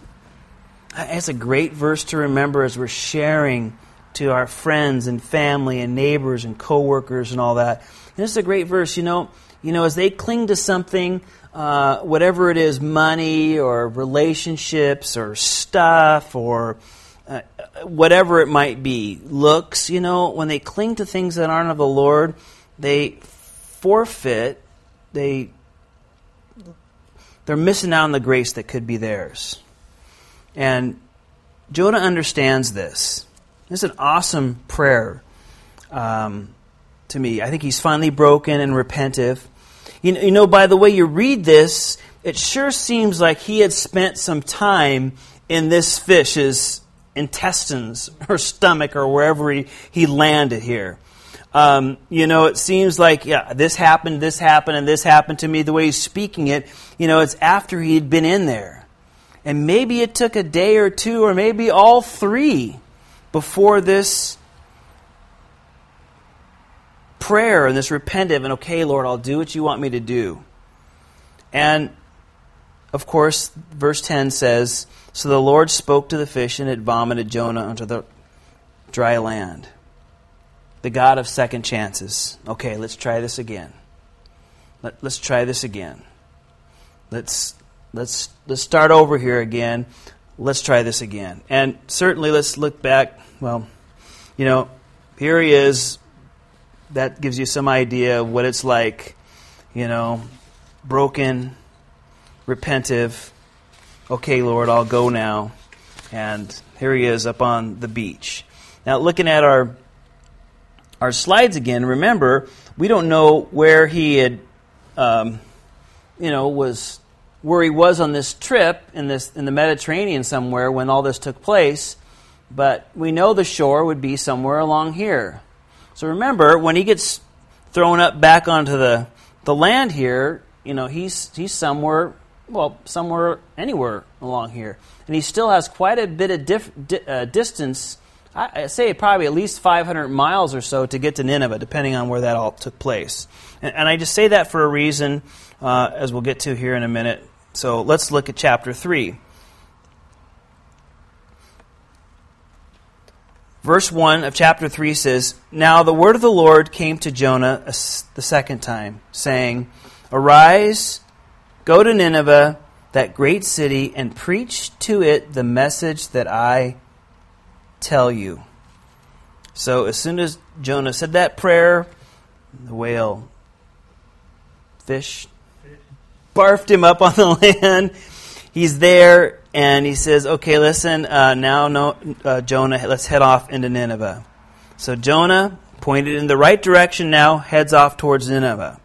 It's a great verse to remember as we're sharing to our friends and family and neighbors and coworkers and all that. And this is a great verse. You know, you know, as they cling to something, uh, whatever it is, money or relationships or stuff or uh, whatever it might be, looks, you know, when they cling to things that aren't of the Lord, they forfeit, they they're missing out on the grace that could be theirs. And Jonah understands this. This is an awesome prayer um, to me. I think he's finally broken and repentive. You know, you know, by the way you read this, it sure seems like he had spent some time in this fish's intestines or stomach or wherever he, he landed here. Um, you know, it seems like, yeah, this happened, this happened, and this happened to me. The way he's speaking it, you know, it's after he'd been in there. And maybe it took a day or two, or maybe all three, before this prayer and this repentive and, okay, Lord, I'll do what you want me to do. And of course, verse 10 says, So the Lord spoke to the fish, and it vomited Jonah onto the dry land. The God of second chances. Okay, let's try this again. Let, us try this again. Let's, let's, let's start over here again. Let's try this again. And certainly, let's look back. Well, you know, here he is. That gives you some idea of what it's like, you know, broken, repentive. Okay, Lord, I'll go now. And here he is up on the beach. Now, looking at our our slides again, remember we don't know where he had, um, you know, was where he was on this trip in this in the Mediterranean somewhere when all this took place, but we know the shore would be somewhere along here. So remember, when he gets thrown up back onto the the land here, you know, he's he's somewhere well, somewhere, anywhere along here. And he still has quite a bit of dif- di- uh, distance, I, say probably at least 500 miles or so to get to Nineveh, depending on where that all took place. And, and I just say that for a reason, uh, as we'll get to here in a minute. So let's look at chapter 3. Verse 1 of chapter 3 says, Now the word of the Lord came to Jonah the second time, saying, Arise Go to Nineveh, that great city, and preach to it the message that I tell you. So as soon as Jonah said that prayer, the whale fish barfed him up on the land. He's there, and he says, "Okay, listen. Uh, now, no, uh, Jonah, let's head off into Nineveh." So Jonah, pointed in the right direction, now heads off towards Nineveh.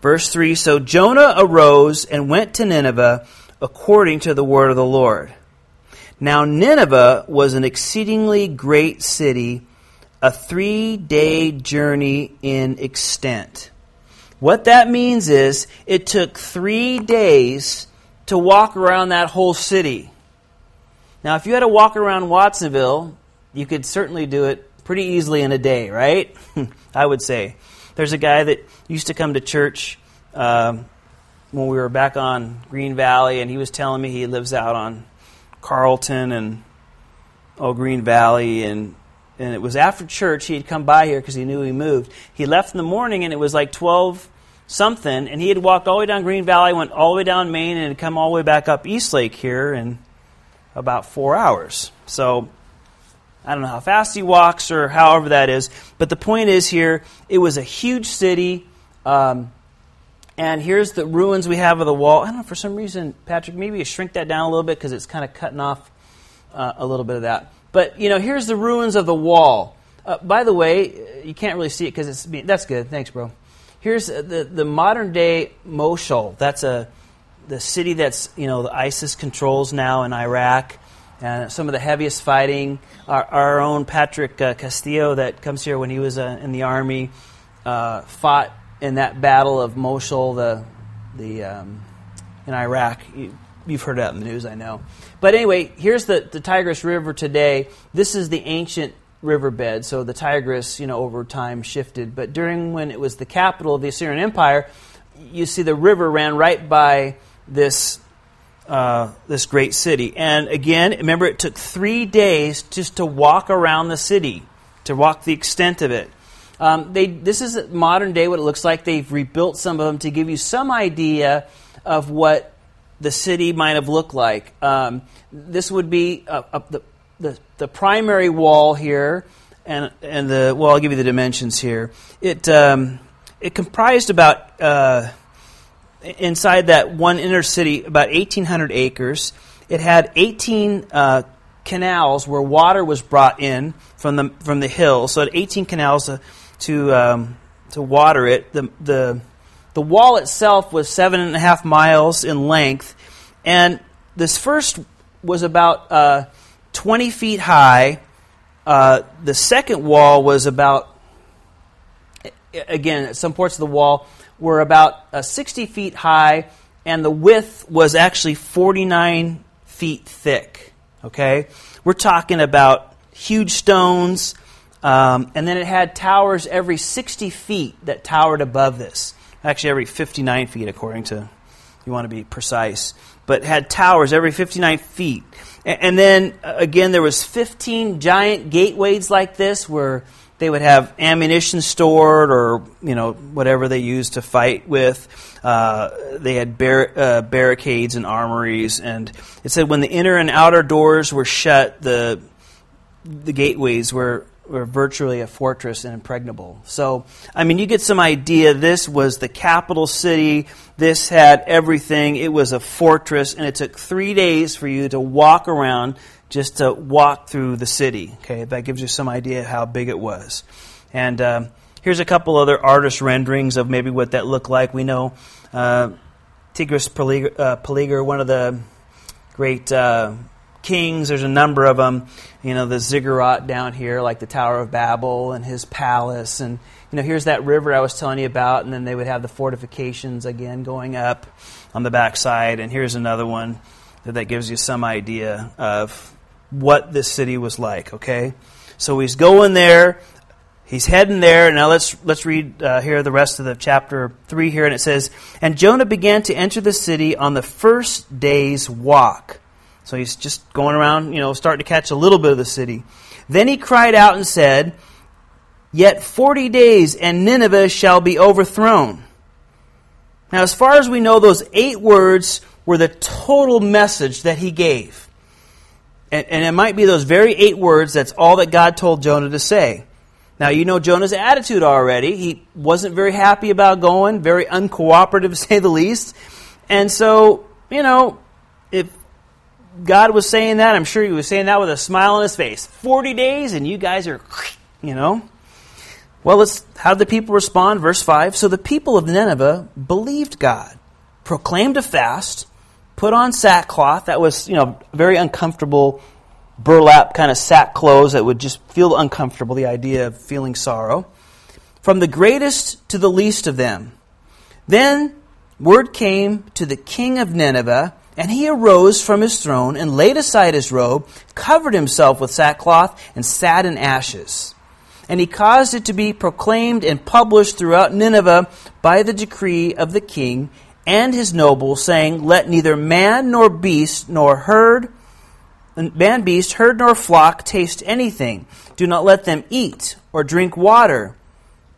Verse 3 So Jonah arose and went to Nineveh according to the word of the Lord. Now, Nineveh was an exceedingly great city, a three day journey in extent. What that means is it took three days to walk around that whole city. Now, if you had to walk around Watsonville, you could certainly do it pretty easily in a day, right? I would say. There's a guy that used to come to church um, when we were back on Green Valley, and he was telling me he lives out on Carlton and oh Green Valley, and and it was after church he had come by here because he knew he moved. He left in the morning, and it was like twelve something, and he had walked all the way down Green Valley, went all the way down Main, and had come all the way back up East Lake here in about four hours. So I don't know how fast he walks or however that is, but the point is here, it was a huge city. Um, and here's the ruins we have of the wall. I don't know, for some reason, Patrick, maybe you shrink that down a little bit because it's kind of cutting off uh, a little bit of that. But, you know, here's the ruins of the wall. Uh, by the way, you can't really see it because it's. That's good. Thanks, bro. Here's the, the modern day Mosul. That's a the city that's you know the ISIS controls now in Iraq and some of the heaviest fighting. Our, our own Patrick uh, Castillo, that comes here when he was uh, in the army, uh, fought in that battle of Mosul, the the um, in Iraq. You, have heard that in the news, I know. But anyway, here's the, the Tigris River today. This is the ancient riverbed. So the Tigris, you know, over time shifted. But during when it was the capital of the Assyrian Empire, you see the river ran right by this uh, this great city. And again, remember, it took three days just to walk around the city, to walk the extent of it. Um, they, this is modern day what it looks like. They've rebuilt some of them to give you some idea of what the city might have looked like. Um, this would be uh, uh, the, the, the, primary wall here, and, and the, well, I'll give you the dimensions here. It, um, it comprised about, uh, inside that one inner city, about 1,800 acres. It had 18 uh, canals where water was brought in from the, from the hill. So it had 18 canals to, um, to water it. The, the, the wall itself was seven and a half miles in length, and this first was about uh, 20 feet high. Uh, the second wall was about, again, some parts of the wall were about uh, 60 feet high, and the width was actually 49 feet thick. Okay? We're talking about huge stones, um, and then it had towers every 60 feet that towered above this. Actually, every 59 feet, according to, you want to be precise. But had towers every 59 feet. And, and then, uh, again, there was 15 giant gateways like this where they would have ammunition stored or you know whatever they used to fight with. Uh, they had bar- uh, barricades and armories, and it said when the inner and outer doors were shut, the the gateways were were virtually a fortress and impregnable. So, I mean, you get some idea. This was the capital city. This had everything. It was a fortress, and it took three days for you to walk around just to walk through the city. Okay, that gives you some idea how big it was. And um, here's a couple other artist renderings of maybe what that looked like. We know uh, Tiglath-Pileser, uh, one of the great uh, kings. There's a number of them. You know, the ziggurat down here, like the Tower of Babel and his palace, and you know, here's that river I was telling you about, and then they would have the fortifications again going up on the backside, and here's another one that, that gives you some idea of what this city was like, okay? So he's going there. He's heading there. Now let's let's read uh, here the rest of the chapter three here, and it says, "And Jonah began to enter the city on the first day's walk." So he's just going around, you know, starting to catch a little bit of the city. Then he cried out and said, "Yet forty days, and Nineveh shall be overthrown." Now, as far as we know, those eight words were the total message that he gave. And, and it might be those very eight words, that's all that God told Jonah to say. Now, you know Jonah's attitude already. He wasn't very happy about going, very uncooperative, to say the least. And so, you know, if God was saying that, I'm sure he was saying that with a smile on his face. 40 days, and you guys are, you know. Well, let's, how did the people respond? Verse 5 So the people of Nineveh believed God, proclaimed a fast, put on sackcloth. That was, you know, very uncomfortable burlap kind of sack clothes that would just feel uncomfortable, the idea of feeling sorrow. From the greatest to the least of them. Then word came to the king of Nineveh, and he arose from his throne and laid aside his robe, covered himself with sackcloth, and sat in ashes. And he caused it to be proclaimed and published throughout Nineveh by the decree of the king and his nobles, saying, Let neither man nor beast nor herd, man, beast, herd, nor flock taste anything. Do not let them eat or drink water,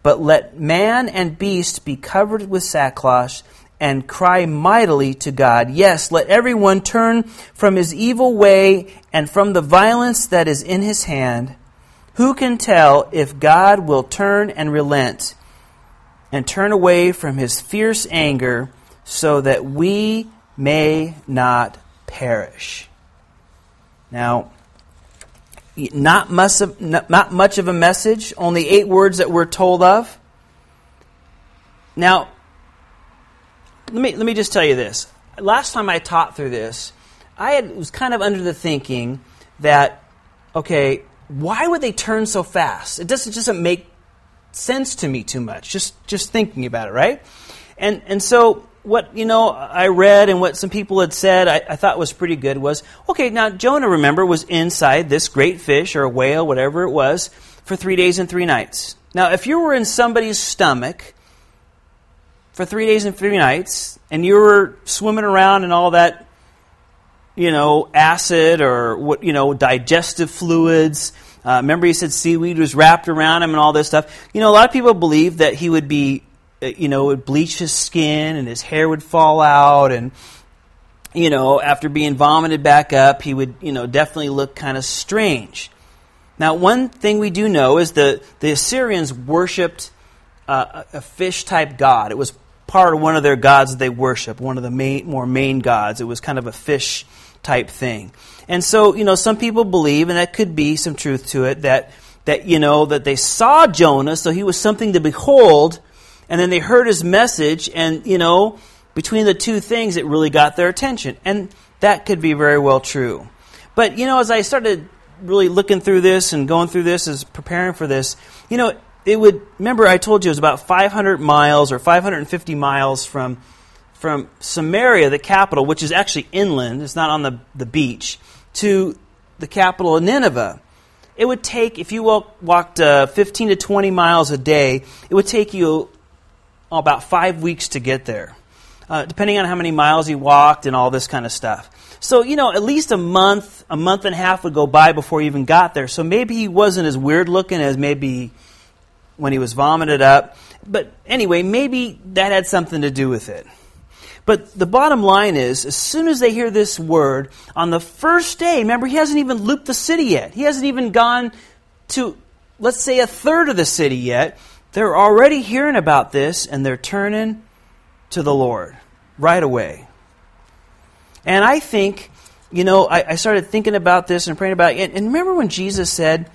but let man and beast be covered with sackcloth and cry mightily to God. Yes, let everyone turn from his evil way and from the violence that is in his hand. Who can tell if God will turn and relent and turn away from his fierce anger so that we may not perish. Now, not much, of, not much of a message, only eight words that we're told of. Now, let me, let me just tell you this. Last time I taught through this, I had, was kind of under the thinking that, okay, why would they turn so fast? It doesn't, doesn't make sense to me too much, just, just thinking about it, right? And, and so what you know I read and what some people had said I, I, thought was pretty good was okay. Now Jonah, remember, was inside this great fish or a whale, whatever it was, for three days and three nights. Now, if you were in somebody's stomach for three days and three nights, and you were swimming around in all that, you know, acid or what you know, digestive fluids, Uh, remember, he said seaweed was wrapped around him and all this stuff. You know, a lot of people believe that he would be, uh, you know, would bleach his skin and his hair would fall out and you know, after being vomited back up, he would, you know, definitely look kind of strange. Now, one thing we do know is the, the Assyrians worshipped uh, a fish type god. It was part of one of their gods that they worship, one of the main, more main gods. It was kind of a fish type thing. And so, you know, some people believe, and that could be some truth to it, that, that, you know, that they saw Jonah, so he was something to behold, and then they heard his message, and, you know, between the two things, it really got their attention. And that could be very well true. But, you know, as I started really looking through this and going through this as preparing for this, you know, it would, remember I told you it was about 500 miles or 550 miles from, from Samaria, the capital, which is actually inland, it's not on the, the beach, to the capital of Nineveh. It would take, if you walked uh, 15 to 20 miles a day, it would take you about five weeks to get there uh, depending on how many miles you walked and all this kind of stuff. So, you know, at least a month, a month and a half would go by before he even got there. So maybe he wasn't as weird looking as maybe when he was vomited up. But anyway, maybe that had something to do with it. But the bottom line is, as soon as they hear this word, on the first day, remember, he hasn't even looped the city yet. He hasn't even gone to, let's say, a third of the city yet. They're already hearing about this and they're turning to the Lord right away. And I think, you know, I, I started thinking about this and praying about it. And remember when Jesus said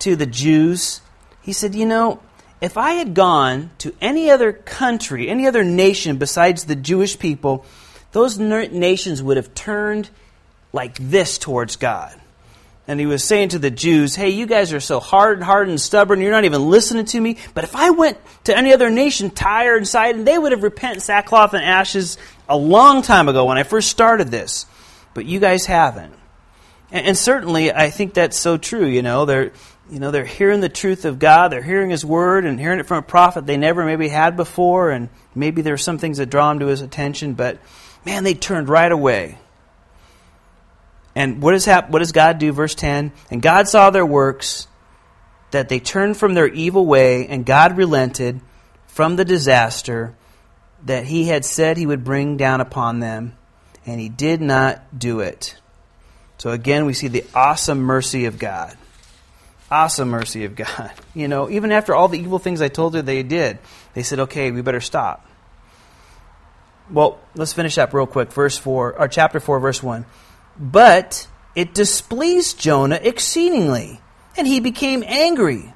to the Jews, He said, you know, if I had gone to any other country, any other nation besides the Jewish people, those nations would have turned like this towards God and he was saying to the Jews, Hey, you guys are so hard, hard and stubborn, you're not even listening to me. But if I went to any other nation, Tyre and Sidon, they would have repented sackcloth and ashes a long time ago when I first started this. But you guys haven't. And, and certainly, I think that's so true. You know, they're, you know, they're hearing the truth of God, they're hearing His word, and hearing it from a prophet they never maybe had before, and maybe there are some things that draw them to His attention, but man, they turned right away. And what, is hap- what does God do? Verse 10 And God saw their works, that they turned from their evil way, and God relented from the disaster that he had said he would bring down upon them, and he did not do it. So again, we see the awesome mercy of God. Awesome mercy of God. You know, even after all the evil things I told you they did, they said, okay, we better stop. Well, let's finish up real quick. Verse 4, or chapter 4, verse 1. But it displeased Jonah exceedingly, and he became angry.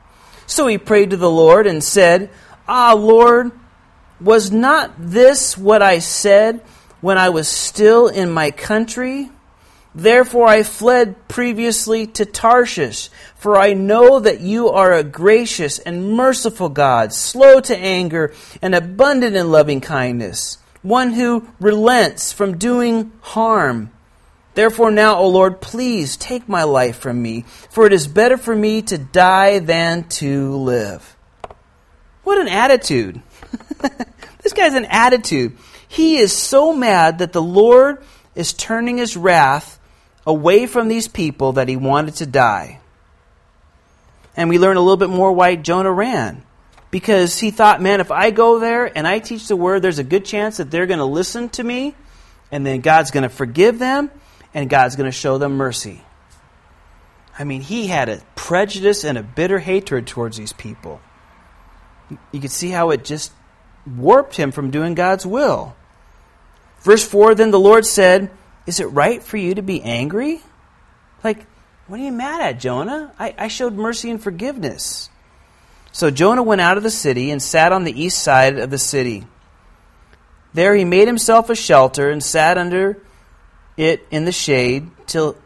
So he prayed to the Lord and said, Ah, Lord, was not this what I said when I was still in my country? Therefore I fled previously to Tarshish, for I know that you are a gracious and merciful God, slow to anger and abundant in loving kindness, one who relents from doing harm. Therefore, now, O Lord, please take my life from me, for it is better for me to die than to live. What an attitude! this guy's an attitude. He is so mad that the Lord is turning his wrath away from these people that he wanted to die. And we learn a little bit more why Jonah ran. Because he thought, man, if I go there and I teach the word, there's a good chance that they're going to listen to me, and then God's going to forgive them, and God's going to show them mercy. I mean, he had a prejudice and a bitter hatred towards these people. You could see how it just warped him from doing God's will. Verse 4 Then the Lord said, Is it right for you to be angry? Like, what are you mad at, Jonah? I, I showed mercy and forgiveness. So Jonah went out of the city and sat on the east side of the city. There he made himself a shelter and sat under it in the shade till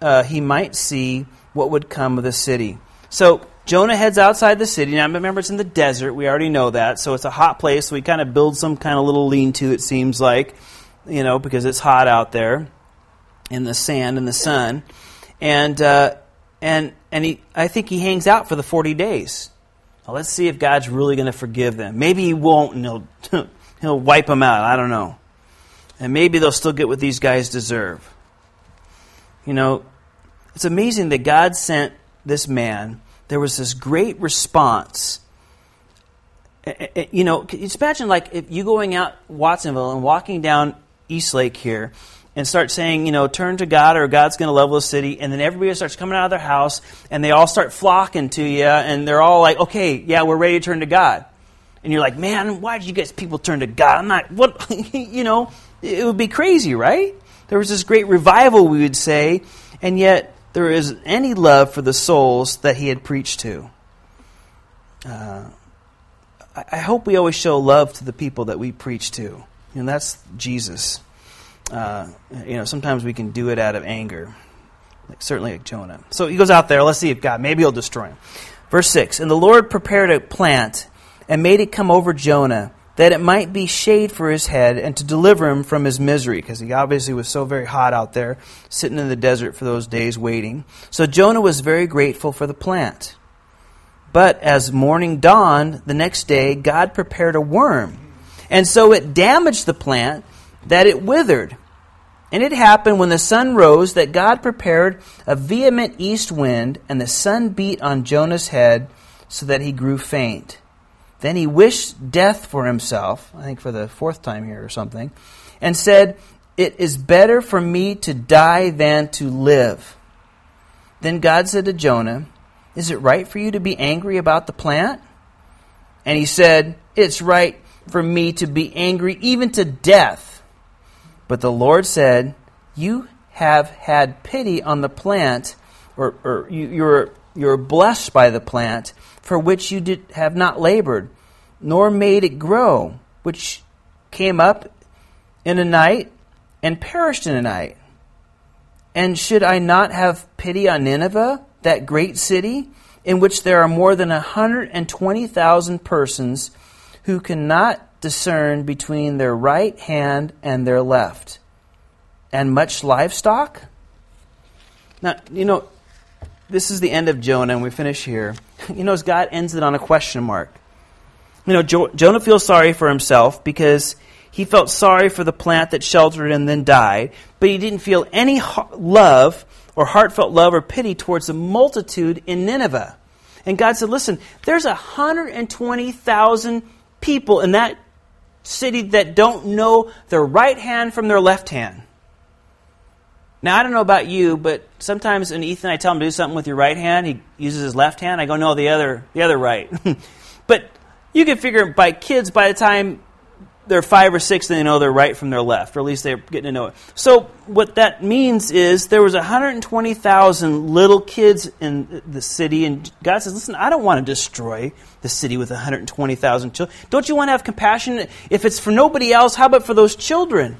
uh, he might see what would come of the city. So Jonah heads outside the city. Now remember, it's in the desert. We already know that. So it's a hot place. So he kind of builds some kind of little lean to, it seems like, you know, because it's hot out there in the sand and the sun. And, uh, and, and he, I think he hangs out for the 40 days. Let's see if God's really going to forgive them. Maybe he won't and he'll, he'll wipe them out. I don't know. And maybe they'll still get what these guys deserve. You know, it's amazing that God sent this man, there was this great response. You know, just imagine like if you going out Watsonville and walking down East Lake here and start saying, you know, turn to God or God's going to level the city, and then everybody starts coming out of their house and they all start flocking to you and they're all like, okay, yeah, we're ready to turn to God. And you're like, man, why did you guys people turn to God? I'm not, what, you know, it would be crazy, right? There was this great revival, we would say, and yet there is any love for the souls that he had preached to. Uh, I hope we always show love to the people that we preach to. And that's Jesus. Uh, you know, sometimes we can do it out of anger, like, certainly like Jonah. So he goes out there. Let's see if God, maybe he'll destroy him. Verse 6 And the Lord prepared a plant and made it come over Jonah, that it might be shade for his head and to deliver him from his misery, because he obviously was so very hot out there, sitting in the desert for those days waiting. So Jonah was very grateful for the plant. But as morning dawned the next day, God prepared a worm. And so it damaged the plant that it withered. And it happened when the sun rose that God prepared a vehement east wind, and the sun beat on Jonah's head so that he grew faint. Then he wished death for himself, I think for the fourth time here or something, and said, It is better for me to die than to live. Then God said to Jonah, is it right for you to be angry about the plant? And he said, It's right for me to be angry even to death. But the Lord said, You have had pity on the plant, or, or you, you're, you're blessed by the plant, for which you did, have not labored, nor made it grow, which came up in a night and perished in a night. And should I not have pity on Nineveh? that great city in which there are more than 120,000 persons who cannot discern between their right hand and their left, and much livestock? Now, you know, this is the end of Jonah, and we finish here. You know, as God ends it on a question mark. You know, jo- Jonah feels sorry for himself because he felt sorry for the plant that sheltered and then died, but he didn't feel any love or heartfelt love or pity towards the multitude in Nineveh. And God said, Listen, there's 120,000 people in that city that don't know their right hand from their left hand. Now, I don't know about you, but sometimes when Ethan I tell him to do something with your right hand, he uses his left hand. I go, no, the other, the other right. but you can figure by kids, by the time they're five or six, and they know their right from their left, or at least they're getting to know it. So what that means is there was 120,000 little kids in the city, and God says, "Listen, I don't want to destroy the city with 120,000 children. Don't you want to have compassion? If it's for nobody else, how about for those children?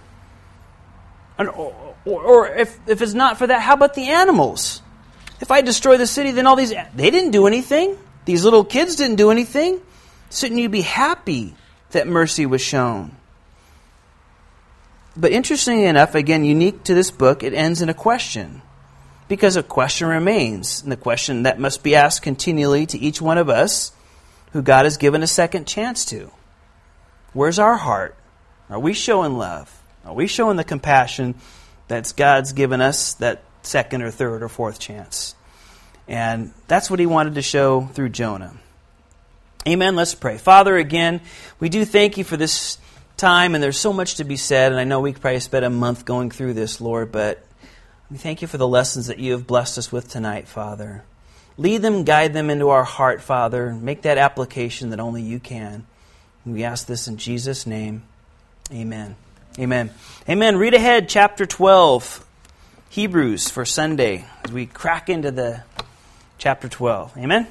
or, or, or if if it's not for that, how about the animals? If I destroy the city, then all these they didn't do anything. These little kids didn't do anything. Shouldn't you be happy?" That mercy was shown. But interestingly enough, again, unique to this book, it ends in a question. Because a question remains, and the question that must be asked continually to each one of us who God has given a second chance to. Where's our heart? Are we showing love? Are we showing the compassion that God's given us that second or third or fourth chance? And that's what he wanted to show through Jonah. Amen. Let's pray. Father, again, we do thank you for this time, and there's so much to be said, and I know we could probably spend a month going through this, Lord, but we thank you for the lessons that you have blessed us with tonight, Father. Lead them, guide them into our heart, Father. Make that application that only you can. And we ask this in Jesus' name. Amen. Amen. Amen. Read ahead, chapter 12, Hebrews for Sunday, as we crack into the chapter 12. Amen.